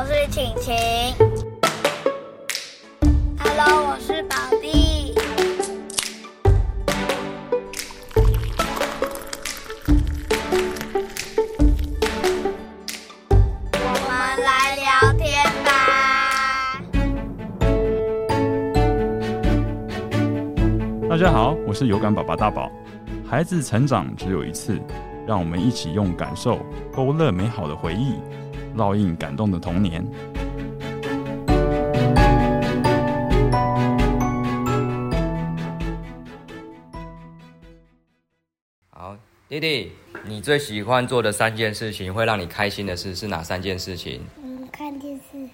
我是晴晴。Hello，我是宝弟。我们来聊天吧。大家好，我是有感宝宝大宝。孩子成长只有一次，让我们一起用感受勾勒美好的回忆，烙印感动的童年。好，弟弟，你最喜欢做的三件事情，会让你开心的事是哪三件事情？嗯，看电视。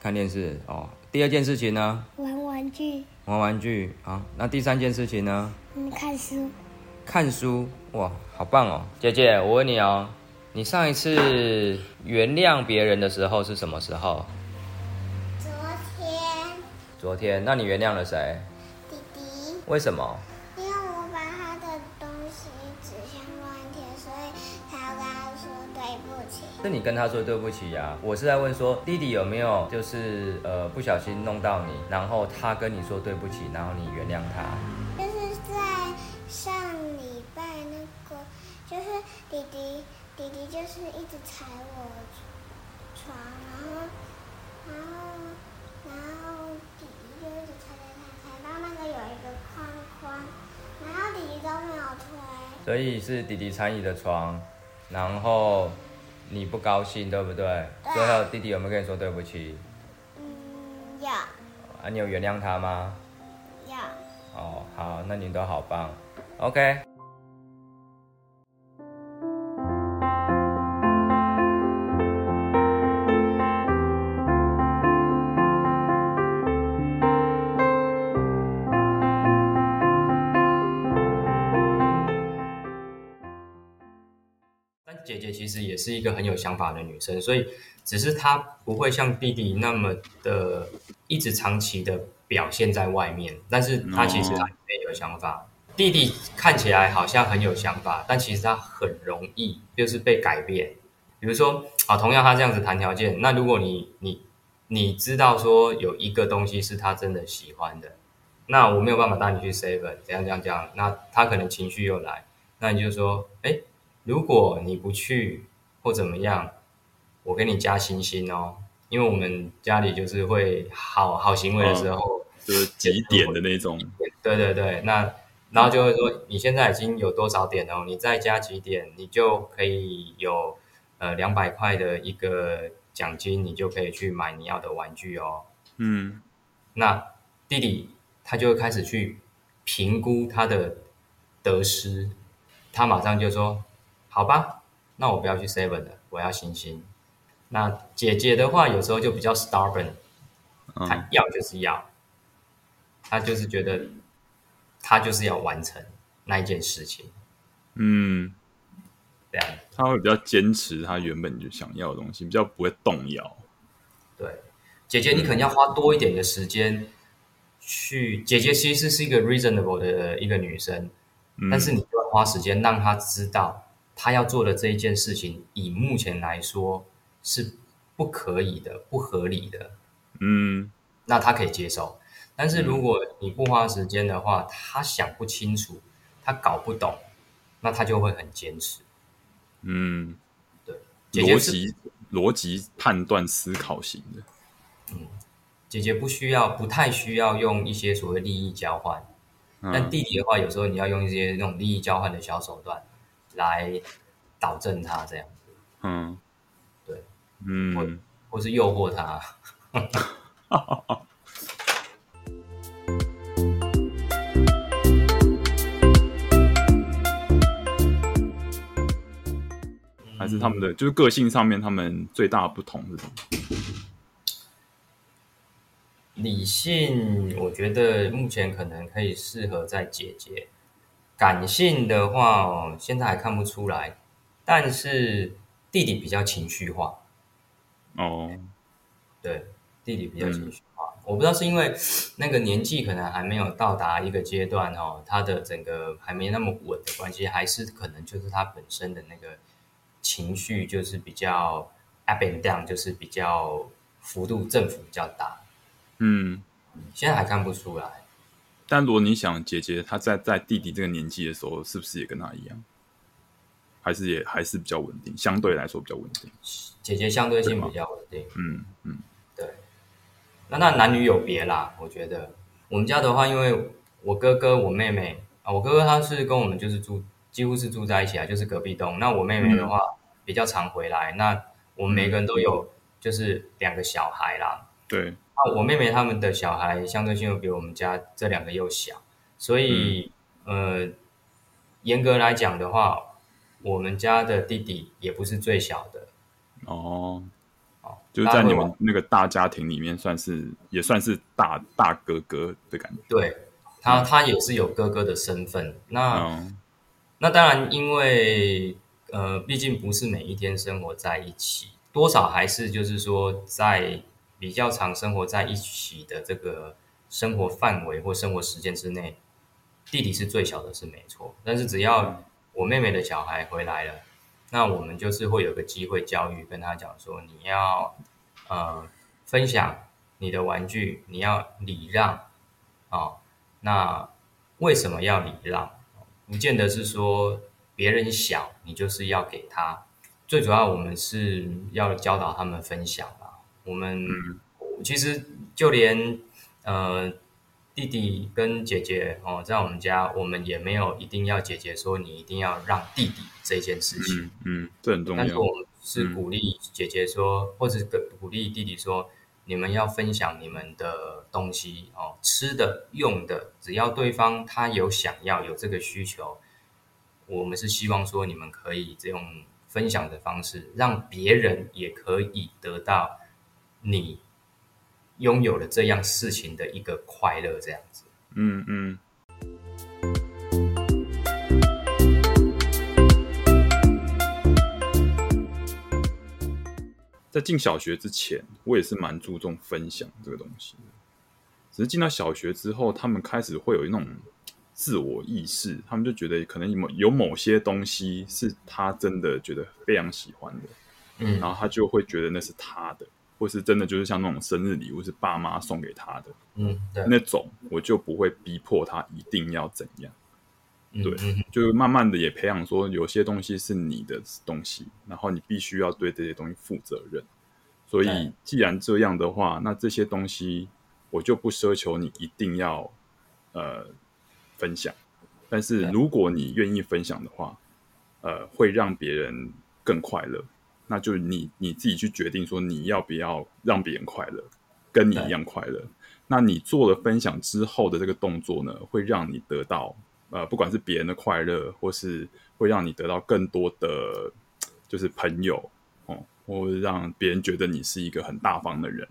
看电视哦。第二件事情呢？玩玩具。玩玩具。啊，那第三件事情呢？嗯，看书。看书哇，好棒哦！姐姐，我问你哦，你上一次原谅别人的时候是什么时候？昨天。昨天，那你原谅了谁？弟弟。为什么？因为我把他的东西指向乱贴，所以他要跟他说对不起。是你跟他说对不起呀、啊？我是在问说，弟弟有没有就是呃不小心弄到你，然后他跟你说对不起，然后你原谅他？就是在上礼拜那个。就是弟弟，弟弟就是一直踩我床，然后，然后，然后弟弟就一直踩踩踩，踩到那个有一个框框，然后弟弟都没有推。所以是弟弟踩你的床，然后你不高兴，对不对？对。最后弟弟有没有跟你说对不起？嗯，有。啊，你有原谅他吗？有。哦，好，那你都好棒，OK。其实也是一个很有想法的女生，所以只是她不会像弟弟那么的一直长期的表现在外面，但是她其实她里面有想法。弟弟看起来好像很有想法，但其实他很容易就是被改变。比如说，啊，同样他这样子谈条件，那如果你你你知道说有一个东西是他真的喜欢的，那我没有办法带你去 seven，怎样怎样怎样，那他可能情绪又来，那你就说，哎。如果你不去或怎么样，我给你加星星哦，因为我们家里就是会好好行为的时候，哦、就是几点的那种。对对对，那然后就会说你现在已经有多少点哦，你再加几点，你就可以有呃两百块的一个奖金，你就可以去买你要的玩具哦。嗯，那弟弟他就会开始去评估他的得失，他马上就说。好吧，那我不要去 seven 了，我要星星。那姐姐的话，有时候就比较 stubborn，她要就是要，她就是觉得，她就是要完成那一件事情。嗯，这样，她会比较坚持她原本就想要的东西，比较不会动摇。对，姐姐你可能要花多一点的时间去。姐姐其实是一个 reasonable 的一个女生，嗯、但是你就要花时间让她知道。他要做的这一件事情，以目前来说是不可以的、不合理的。嗯，那他可以接受。但是如果你不花时间的话，他想不清楚，他搞不懂，那他就会很坚持。嗯，对，逻辑逻辑判断思考型的。嗯，姐姐不需要，不太需要用一些所谓利益交换。嗯，但弟弟的话，有时候你要用一些那种利益交换的小手段。来导正他这样。子，嗯，对，嗯，或或是诱惑他，还是他们的就是个性上面，他们最大的不同是什么？理性，我觉得目前可能可以适合在姐姐。感性的话哦，现在还看不出来，但是弟弟比较情绪化。哦，对，弟弟比较情绪化。嗯，我不知道是因为 那个年纪可能还没有到达一个阶段哦，他的整个还没那么稳的关系，还是可能就是他本身的那个情绪就是比较 up and down，就是比较幅度振幅比较大。嗯，现在还看不出来。但如果你想姐姐她在在弟弟这个年纪的时候，是不是也跟他一样？还是也还是比较稳定，相对来说比较稳定。姐姐相对性比较稳定。嗯嗯，对。那那男女有别啦，我觉得我们家的话，因为我哥哥我妹妹啊，我哥哥他是跟我们就是住几乎是住在一起啊，就是隔壁栋。那我妹妹的话、嗯、比较常回来，那我们每个人都有就是两个小孩啦。对。那我妹妹他们的小孩相对性又比我们家这两个又小，所以、嗯、呃，严格来讲的话，我们家的弟弟也不是最小的。哦，哦，就是在你们那个大家庭里面，算是也算是大大哥哥的感觉。对，他他也是有哥哥的身份。那、嗯、那当然，因为呃，毕竟不是每一天生活在一起，多少还是就是说在。比较常生活在一起的这个生活范围或生活时间之内，弟弟是最小的，是没错。但是只要我妹妹的小孩回来了，那我们就是会有个机会教育，跟他讲说，你要呃分享你的玩具，你要礼让啊、哦。那为什么要礼让？不见得是说别人小，你就是要给他。最主要，我们是要教导他们分享。我们其实就连呃弟弟跟姐姐哦，在我们家，我们也没有一定要姐姐说你一定要让弟弟这件事情，嗯，嗯，这很重要。但是我们是鼓励姐姐说，嗯、或者鼓励弟弟说，你们要分享你们的东西哦，吃的、用的，只要对方他有想要有这个需求，我们是希望说你们可以这种分享的方式，让别人也可以得到。你拥有了这样事情的一个快乐，这样子。嗯嗯。在进小学之前，我也是蛮注重分享这个东西的。只是进到小学之后，他们开始会有一种自我意识，他们就觉得可能有某有某些东西是他真的觉得非常喜欢的，嗯，然后他就会觉得那是他的。或是真的就是像那种生日礼物是爸妈送给他的，嗯，对，那种我就不会逼迫他一定要怎样，嗯、对，就慢慢的也培养说有些东西是你的东西，然后你必须要对这些东西负责任。所以既然这样的话，那这些东西我就不奢求你一定要呃分享，但是如果你愿意分享的话，呃，会让别人更快乐。那就你你自己去决定，说你要不要让别人快乐，跟你一样快乐。那你做了分享之后的这个动作呢，会让你得到呃，不管是别人的快乐，或是会让你得到更多的就是朋友哦，或让别人觉得你是一个很大方的人。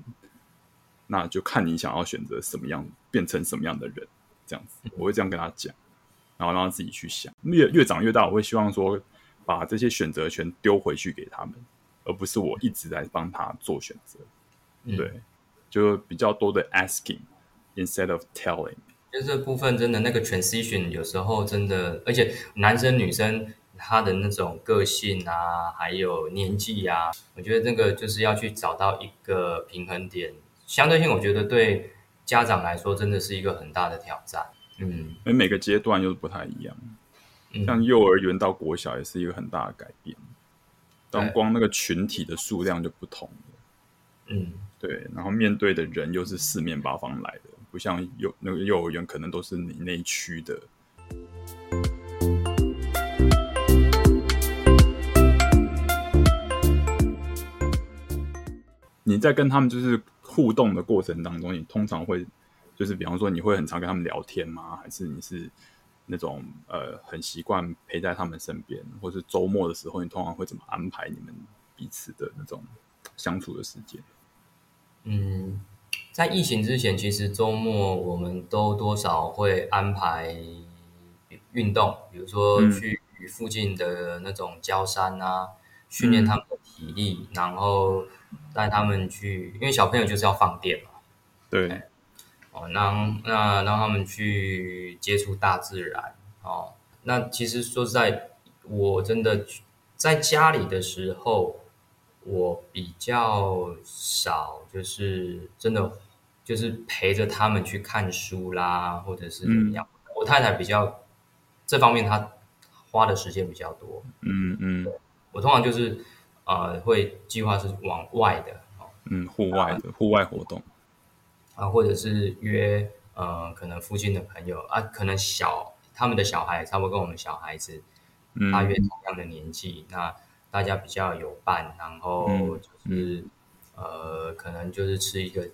那就看你想要选择什么样，变成什么样的人，这样子，我会这样跟他讲，然后让他自己去想。越越长越大，我会希望说。把这些选择权丢回去给他们，而不是我一直在帮他做选择。嗯、对，就比较多的 asking instead of telling。就这部分真的那个 transition 有时候真的，而且男生女生他的那种个性啊，还有年纪啊，我觉得这个就是要去找到一个平衡点。相对性，我觉得对家长来说真的是一个很大的挑战。嗯，因为每个阶段又是不太一样。像幼儿园到国小也是一个很大的改变，当光那个群体的数量就不同了。嗯，对，然后面对的人又是四面八方来的，不像幼那个幼儿园可能都是你那一区的。你在跟他们就是互动的过程当中，你通常会就是比方说你会很常跟他们聊天吗？还是你是？那种呃，很习惯陪在他们身边，或是周末的时候，你通常会怎么安排你们彼此的那种相处的时间？嗯，在疫情之前，其实周末我们都多少会安排运动，比如说去附近的那种郊山啊，嗯、训练他们的体力，然后带他们去，因为小朋友就是要放电嘛。对。哦，让那让他们去接触大自然哦。那其实说实在，我真的在家里的时候，我比较少，就是真的就是陪着他们去看书啦，或者是怎么样。嗯、我太太比较这方面，她花的时间比较多。嗯嗯，我通常就是呃会计划是往外的，嗯，户外的户外活动啊，或者是约呃可能附近的朋友啊，可能小他们的小孩差不多跟我们小孩子大约同样的年纪，嗯、那。大家比较有伴，然后就是、呃，可能就是吃一个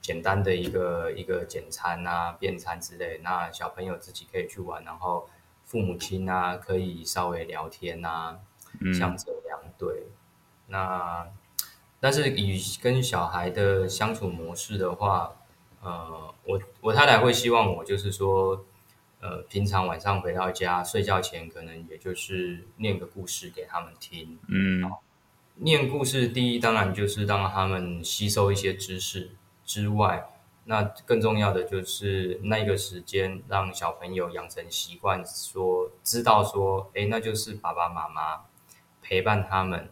简单的一个一个简餐啊、便餐之类。那小朋友自己可以去玩，然后父母亲啊可以稍微聊天啊，嗯、像这样对。那但是以跟小孩的相处模式的话，呃，我我太太会希望我就是说。呃，平常晚上回到家睡觉前，可能也就是念个故事给他们听。嗯，念故事第一当然就是让他们吸收一些知识之外，那更重要的就是那个时间让小朋友养成习惯，说知道说，哎，那就是爸爸妈妈陪伴他们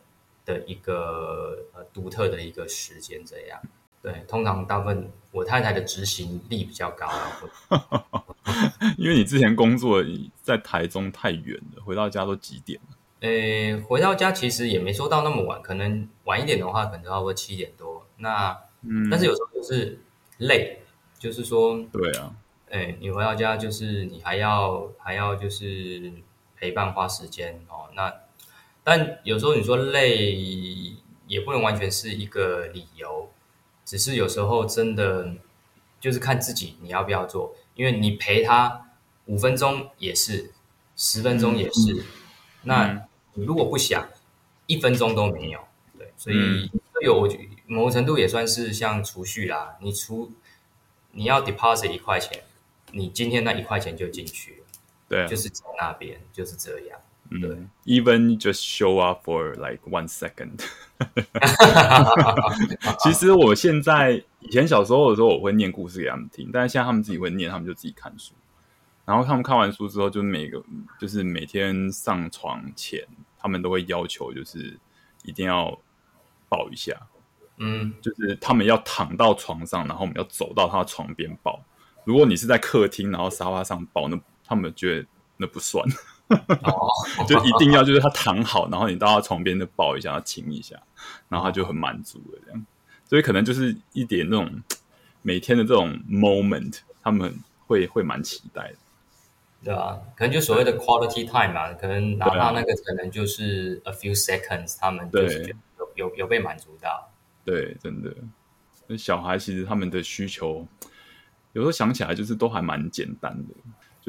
的一个呃独特的一个时间，这样。对，通常大部分我太太的执行力比较高，因为你之前工作在台中太远了，回到家都几点了？诶，回到家其实也没说到那么晚，可能晚一点的话，可能差不多七点多。那，嗯，但是有时候就是累，就是说，对啊，诶，你回到家就是你还要还要就是陪伴花时间哦。那，但有时候你说累，也不能完全是一个理由。只是有时候真的就是看自己你要不要做，因为你陪他五分钟也是，十分钟也是，嗯、那你如果不想，一分钟都没有，对，所以有某个程度也算是像储蓄啦，你除你要 deposit 一块钱，你今天那一块钱就进去了，对、啊，就是在那边就是这样。对，even just show up for like one second。其实我现在以前小时候的时候，我会念故事给他们听，但是现在他们自己会念，他们就自己看书。然后他们看完书之后，就每个就是每天上床前，他们都会要求就是一定要抱一下。嗯，就是他们要躺到床上，然后我们要走到他的床边抱。如果你是在客厅，然后沙发上抱，那他们觉得那不算。哦，就一定要就是他躺好，然后你到他床边就抱一下，他亲一下，然后他就很满足了这样。所以可能就是一点那种每天的这种 moment，他们会会蛮期待的，对啊，可能就所谓的 quality time 嘛，可能哪怕那个可能就是 a few seconds，他们就有有有被满足到。对，真的，那小孩其实他们的需求有时候想起来就是都还蛮简单的。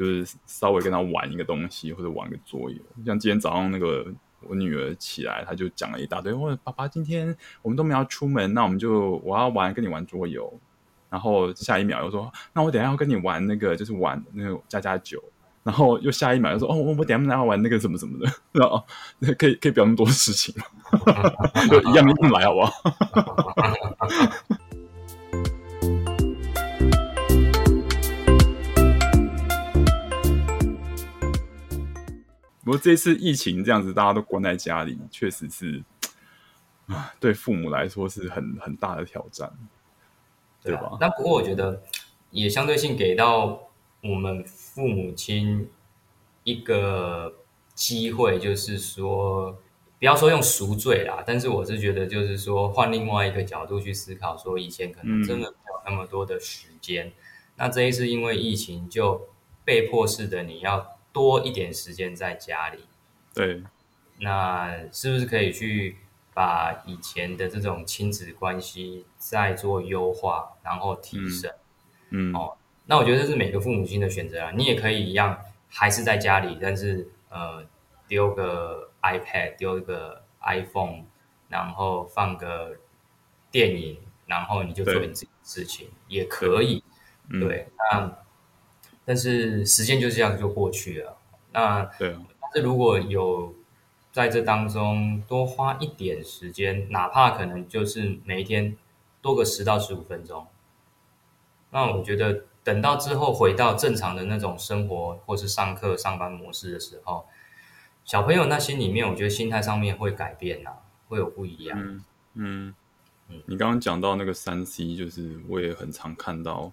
就是稍微跟他玩一个东西，或者玩个桌游。像今天早上那个我女儿起来，她就讲了一大堆。我说爸爸，今天我们都没有出门，那我们就我要玩跟你玩桌游。然后下一秒又说，那我等下要跟你玩那个，就是玩那个家家酒。然后又下一秒又说，哦，我我等一下要玩那个什么什么的。然后可以可以不要那么多事情，就一样一样来好不好？不过这次疫情这样子，大家都关在家里，确实是啊，对父母来说是很很大的挑战，对吧？那不过我觉得也相对性给到我们父母亲一个机会，就是说不要说用赎罪啦，但是我是觉得就是说换另外一个角度去思考，说以前可能真的没有那么多的时间，嗯、那这一次因为疫情就被迫式的你要。多一点时间在家里，对，那是不是可以去把以前的这种亲子关系再做优化，然后提升？嗯，嗯哦，那我觉得这是每个父母亲的选择啊。你也可以一样，还是在家里，但是呃，丢个 iPad，丢一个 iPhone，然后放个电影，然后你就做你自己的事情，也可以。对，那。但是时间就这样就过去了。那对，但是如果有在这当中多花一点时间，哪怕可能就是每一天多个十到十五分钟，那我觉得等到之后回到正常的那种生活或是上课上班模式的时候，小朋友那心里面，我觉得心态上面会改变呐、啊。会有不一样。嗯嗯，嗯你刚刚讲到那个三 C，就是我也很常看到，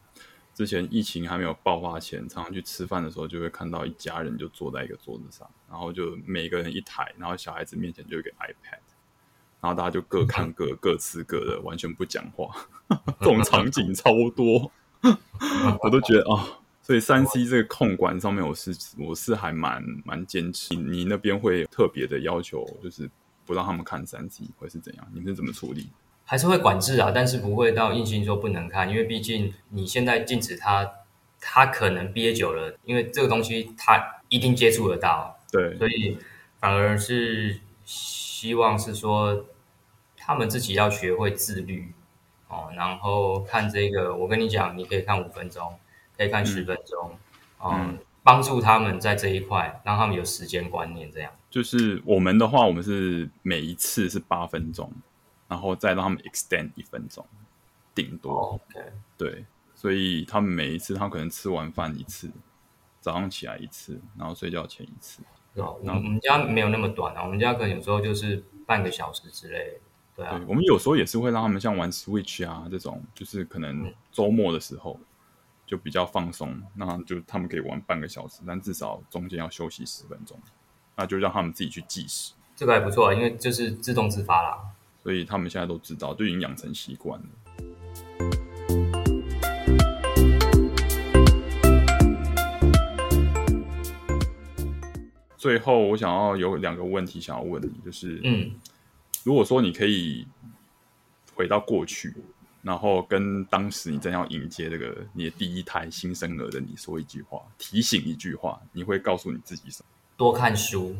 之前疫情还没有爆发前，常常去吃饭的时候，就会看到一家人就坐在一个桌子上，然后就每个人一台，然后小孩子面前就有一个 iPad，然后大家就各看各，各吃各的，完全不讲话，这种场景超多，我都觉得啊。哦所以三 C 这个控管上面，我是我是还蛮蛮坚持。你那边会特别的要求，就是不让他们看三 C，会是怎样？你们是怎么处理？还是会管制啊，但是不会到硬性说不能看，因为毕竟你现在禁止他，他可能憋久了，因为这个东西他一定接触得到。对，所以反而是希望是说，他们自己要学会自律哦，然后看这个，我跟你讲，你可以看五分钟。可以看十分钟，嗯，嗯，帮助他们在这一块，让他们有时间观念。这样就是我们的话，我们是每一次是八分钟，然后再让他们 extend 一分钟，顶多。哦、OK，对，所以他们每一次，他们可能吃完饭一次，早上起来一次，然后睡觉前一次。是哦，我们我们家没有那么短啊，我们家可能有时候就是半个小时之类。对啊，对，我们有时候也是会让他们像玩 Switch 啊这种，就是可能周末的时候。嗯就比较放松，那就他们可以玩半个小时，但至少中间要休息十分钟，那就让他们自己去计时。这个还不错，因为就是自动自发啦，所以他们现在都知道，就已经养成习惯了。最后，我想要有两个问题想要问你，就是，嗯，如果说你可以回到过去。然后跟当时你正要迎接这个你的第一胎新生儿的你说一句话，提醒一句话，你会告诉你自己什么？多看书，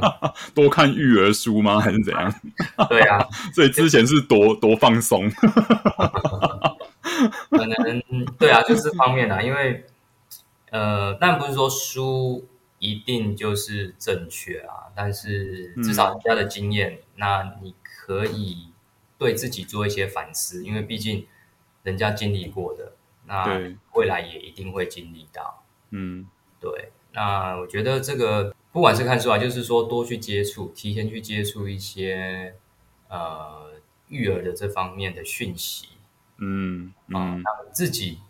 多看育儿书吗？还是怎样？对啊，所以之前是多多放松，可能对啊，就是方面啊，因为呃，但不是说书一定就是正确啊，但是至少人家的经验，嗯、那你可以。对自己做一些反思，因为毕竟人家经历过的，那未来也一定会经历到。嗯，对。那我觉得这个不管是看书啊，就是说多去接触，提前去接触一些呃育儿的这方面的讯息。嗯嗯，让自己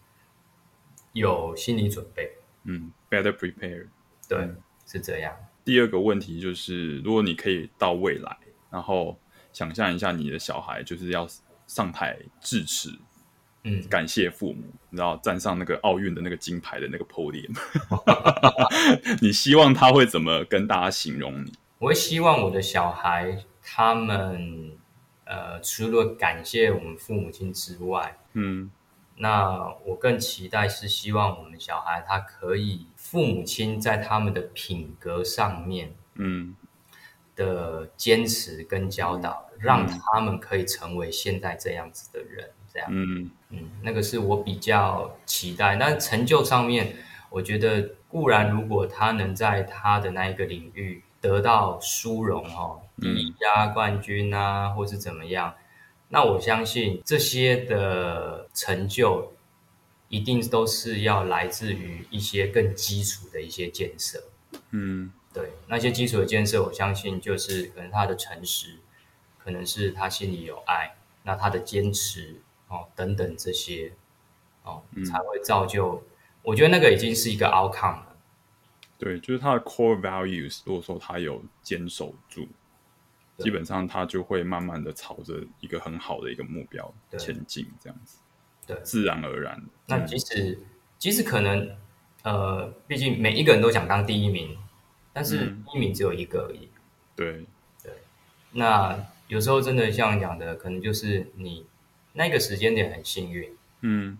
有心理准备。嗯，better prepare。对，嗯，是这样。第二个问题就是，如果你可以到未来，然后。想象一下，你的小孩就是要上台致辞，嗯，感谢父母，然后站上那个奥运的那个金牌的那个 podium，你希望他会怎么跟大家形容你？我会希望我的小孩他们，呃，除了感谢我们父母亲之外，嗯，那我更期待是希望我们小孩他可以父母亲在他们的品格上面，嗯。的坚持跟教导，嗯、让他们可以成为现在这样子的人，这样，嗯嗯，那个是我比较期待。但成就上面，我觉得固然，如果他能在他的那一个领域得到殊荣哦，第一家冠军啊，或是怎么样，那我相信这些的成就，一定都是要来自于一些更基础的一些建设，嗯。对那些基础的建设，我相信就是可能他的诚实，可能是他心里有爱，那他的坚持哦等等这些哦，嗯、才会造就。我觉得那个已经是一个 outcome 了。对，就是他的 core values，如果说他有坚守住，基本上他就会慢慢的朝着一个很好的一个目标前进，这样子。对，自然而然。那即使、嗯、即使可能呃，毕竟每一个人都想当第一名。但是第一名只有一个而已。嗯、对对，那有时候真的像讲的，可能就是你那个时间点很幸运，嗯。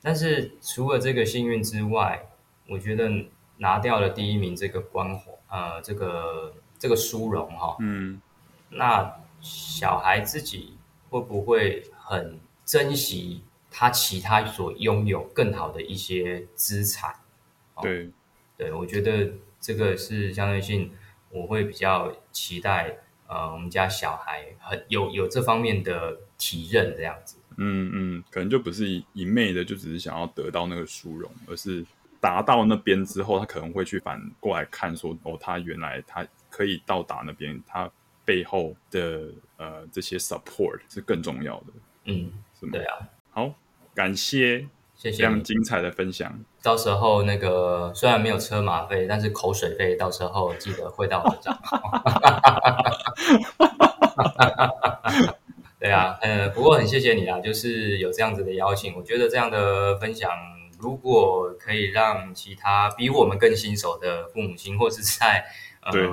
但是除了这个幸运之外，我觉得拿掉了第一名这个光环，呃，这个这个殊荣哈，嗯。那小孩自己会不会很珍惜他其他所拥有更好的一些资产？对，对我觉得。这个是相对性，我会比较期待，呃，我们家小孩很有有这方面的体认这样子。嗯嗯，可能就不是一一昧的，就只是想要得到那个殊荣，而是达到那边之后，他可能会去反过来看说，哦，他原来他可以到达那边，他背后的呃这些 support 是更重要的。嗯，是吗？对啊。好，感谢，谢谢，非常精彩的分享。到时候那个虽然没有车马费，但是口水费到时候记得汇到我的账号。对啊，呃，不过很谢谢你啊，就是有这样子的邀请，我觉得这样的分享，如果可以让其他比我们更新手的父母亲，或是在呃，对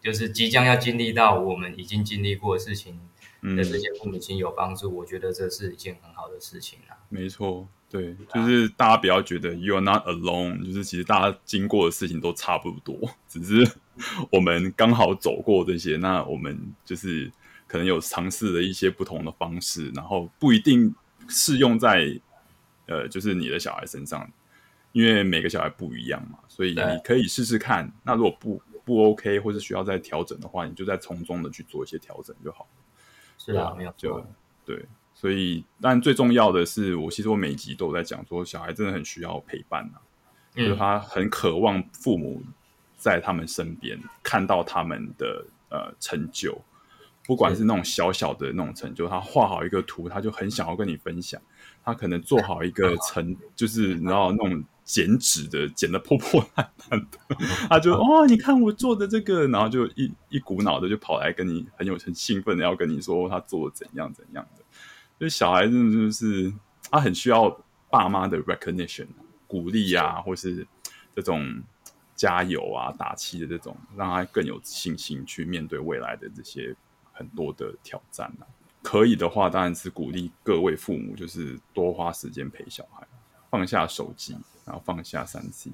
就是即将要经历到我们已经经历过的事情的这些父母亲有帮助，嗯，我觉得这是一件很好的事情啊。没错，对，就是大家不要觉得 you are not alone，就是其实大家经过的事情都差不多，只是我们刚好走过这些，那我们就是。可能有尝试了一些不同的方式，然后不一定适用在呃，就是你的小孩身上，因为每个小孩不一样嘛，所以你可以试试看。那如果不不 OK，或是需要再调整的话，你就再从中的去做一些调整就好。是啊，没有就对。所以，但最重要的是，我其实我每集都有在讲说，小孩真的很需要陪伴啊，嗯，就是他很渴望父母在他们身边，看到他们的呃成就。不管是那种小小的那种成就，他画好一个图，他就很想要跟你分享。他可能做好一个成，就是你知道那种剪纸的，剪得破破烂烂的，他就哦，你看我做的这个，然后就一一股脑的就跑来跟你很有很兴奋的要跟你说他做的怎样怎样的。所以小孩真的就是他很需要爸妈的 recognition 鼓励啊，或是这种加油啊、打气的这种，让他更有信心去面对未来的这些。很多的挑战啊，可以的话，当然是鼓励各位父母，就是多花时间陪小孩，放下手机，然后放下三 C，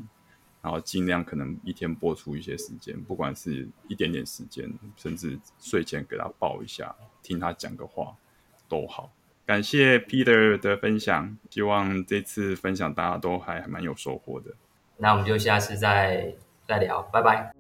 然后尽量可能一天播出一些时间，不管是一点点时间，甚至睡前给他抱一下，听他讲个话都好。感谢 Peter 的分享，希望这次分享大家都还蛮有收获的。那我们就下次再再聊，拜拜。